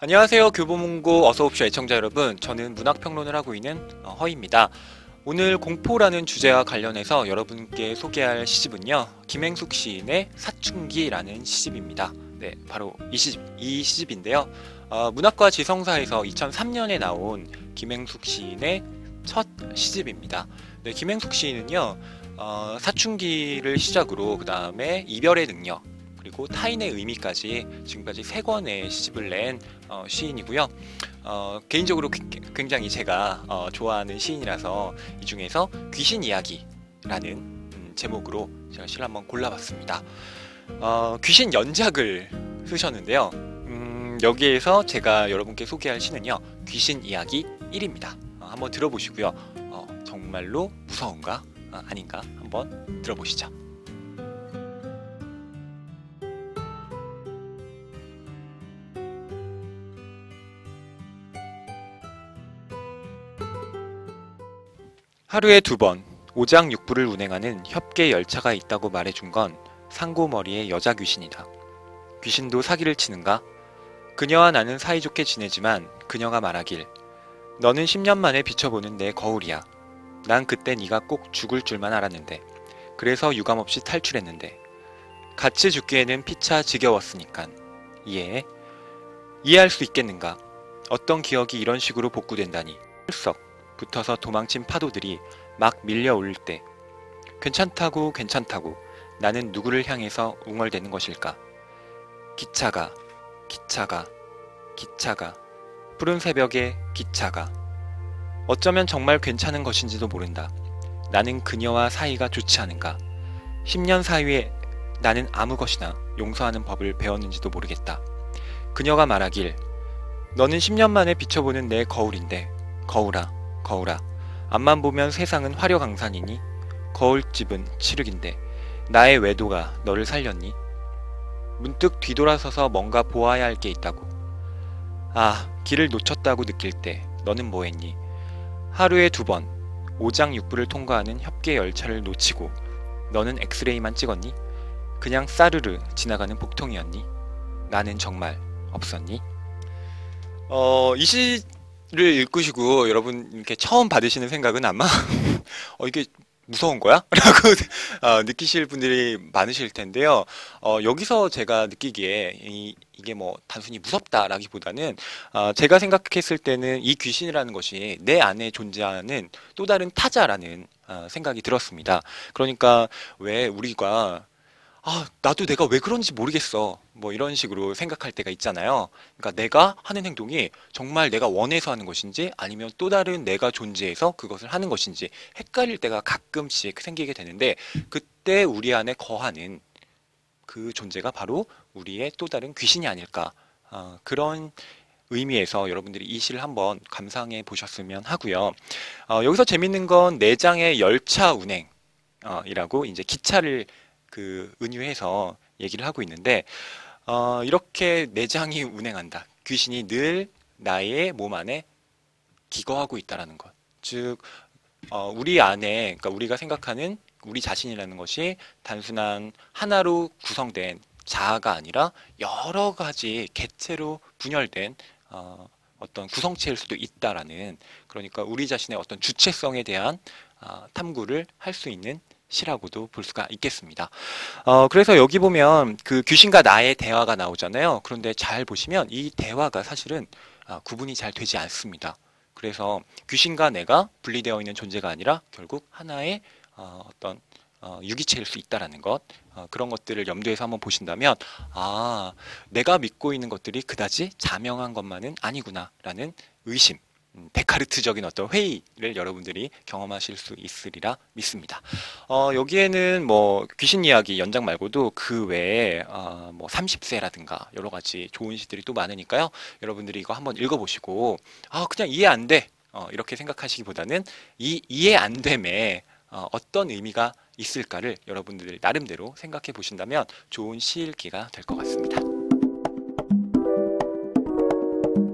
안녕하세요. 교보문고 어서옵쇼 애청자 여러분. 저는 문학평론을 하고 있는 어, 허입니다. 오늘 공포라는 주제와 관련해서 여러분께 소개할 시집은요. 김행숙 시인의 사춘기라는 시집입니다. 네, 바로 이 시집, 이 시집인데요. 어, 문학과 지성사에서 2003년에 나온 김행숙 시인의 첫 시집입니다. 네, 김행숙 시인은요. 어, 사춘기를 시작으로 그 다음에 이별의 능력 그리고 타인의 의미까지 지금까지 세 권의 시집을 낸 어, 시인이고요. 어, 개인적으로 그- 굉장히 제가 어, 좋아하는 시인이라서 이 중에서 귀신 이야기라는 음, 제목으로 제가 시를 한번 골라봤습니다. 어, 귀신 연작을 쓰셨는데요. 음, 여기에서 제가 여러분께 소개할 시는요. 귀신 이야기 1입니다. 한번 들어보시고요. 어, 정말로 무서운가 아, 아닌가 한번 들어보시죠. 하루에 두 번 오장 육부를 운행하는 협계 열차가 있다고 말해준 건 상고머리의 여자 귀신이다. 귀신도 사기를 치는가? 그녀와 나는 사이좋게 지내지만 그녀가 말하길 너는 10년 만에 비춰보는 내 거울이야. 난 그때 네가 꼭 죽을 줄만 알았는데 그래서 유감없이 탈출했는데 같이 죽기에는 피차 지겨웠으니깐 이해해? 이해할 수 있겠는가? 어떤 기억이 이런 식으로 복구된다니 hul썩 붙어서 도망친 파도들이 막 밀려올 때 괜찮다고 괜찮다고 나는 누구를 향해서 웅얼대는 것일까? 기차가 기차가 기차가 푸른 새벽에 기차가 어쩌면 정말 괜찮은 것인지도 모른다. 나는 그녀와 사이가 좋지 않은가? 10년 사이에 나는 아무 것이나 용서하는 법을 배웠는지도 모르겠다. 그녀가 말하길 너는 10년 만에 비춰보는 내 거울인데 거울아 거울아 앞만 보면 세상은 화려강산이니 거울집은 칠흑인데 나의 외도가 너를 살렸니? 문득 뒤돌아서서 뭔가 보아야 할 게 있다고. 아, 길을 놓쳤다고 느낄 때 너는 뭐했니? 하루에 두 번 오장육부를 통과하는 협계 열차를 놓치고 너는 엑스레이만 찍었니? 그냥 싸르르 지나가는 복통이었니? 나는 정말 없었니? 어, 이 시 를 읽으시고 여러분 이렇게 처음 받으시는 생각은 아마 어, 이게 무서운 거야? 라고 어, 느끼실 분들이 많으실 텐데요. 어, 여기서 제가 느끼기에 이, 이게 뭐 단순히 무섭다라기보다는 어, 제가 생각했을 때는 이 귀신이라는 것이 내 안에 존재하는 또 다른 타자라는 어, 생각이 들었습니다. 그러니까 왜 우리가 아, 나도 내가 왜 그런지 모르겠어. 뭐 이런 식으로 생각할 때가 있잖아요. 그러니까 내가 하는 행동이 정말 내가 원해서 하는 것인지 아니면 또 다른 내가 존재해서 그것을 하는 것인지 헷갈릴 때가 가끔씩 생기게 되는데 그때 우리 안에 거하는 그 존재가 바로 우리의 또 다른 귀신이 아닐까. 어, 그런 의미에서 여러분들이 이 시를 한번 감상해 보셨으면 하고요. 어, 여기서 재밌는 건 내장의 열차 운행 어, 이라고 이제 기차를 그 은유해서 얘기를 하고 있는데 어, 이렇게 내장이 운행한다. 귀신이 늘 나의 몸 안에 기거하고 있다라는 것. 즉 어, 우리 안에 그러니까 우리가 생각하는 우리 자신이라는 것이 단순한 하나로 구성된 자아가 아니라 여러 가지 객체로 분열된 어, 어떤 구성체일 수도 있다라는 그러니까 우리 자신의 어떤 주체성에 대한 아, 탐구를 할 수 있는 시라고도 볼 수가 있겠습니다. 어, 그래서 여기 보면 그 귀신과 나의 대화가 나오잖아요. 그런데 잘 보시면 이 대화가 사실은 아, 구분이 잘 되지 않습니다. 그래서 귀신과 내가 분리되어 있는 존재가 아니라 결국 하나의 어, 어떤 어, 유기체일 수 있다라는 것 어, 그런 것들을 염두에서 한번 보신다면 아 내가 믿고 있는 것들이 그다지 자명한 것만은 아니구나라는 의심 음, 데카르트적인 어떤 회의를 여러분들이 경험하실 수 있으리라 믿습니다. 어, 여기에는 뭐 귀신 이야기 연장 말고도 그 외에 어, 뭐 30세라든가 여러 가지 좋은 시들이 또 많으니까요. 여러분들이 이거 한번 읽어보시고 아 그냥 이해 안 돼. 어, 이렇게 생각하시기보다는 이 이해 안 됨에 어, 어떤 의미가 있을까를 여러분들이 나름대로 생각해 보신다면 좋은 시읽기가 될 것 같습니다.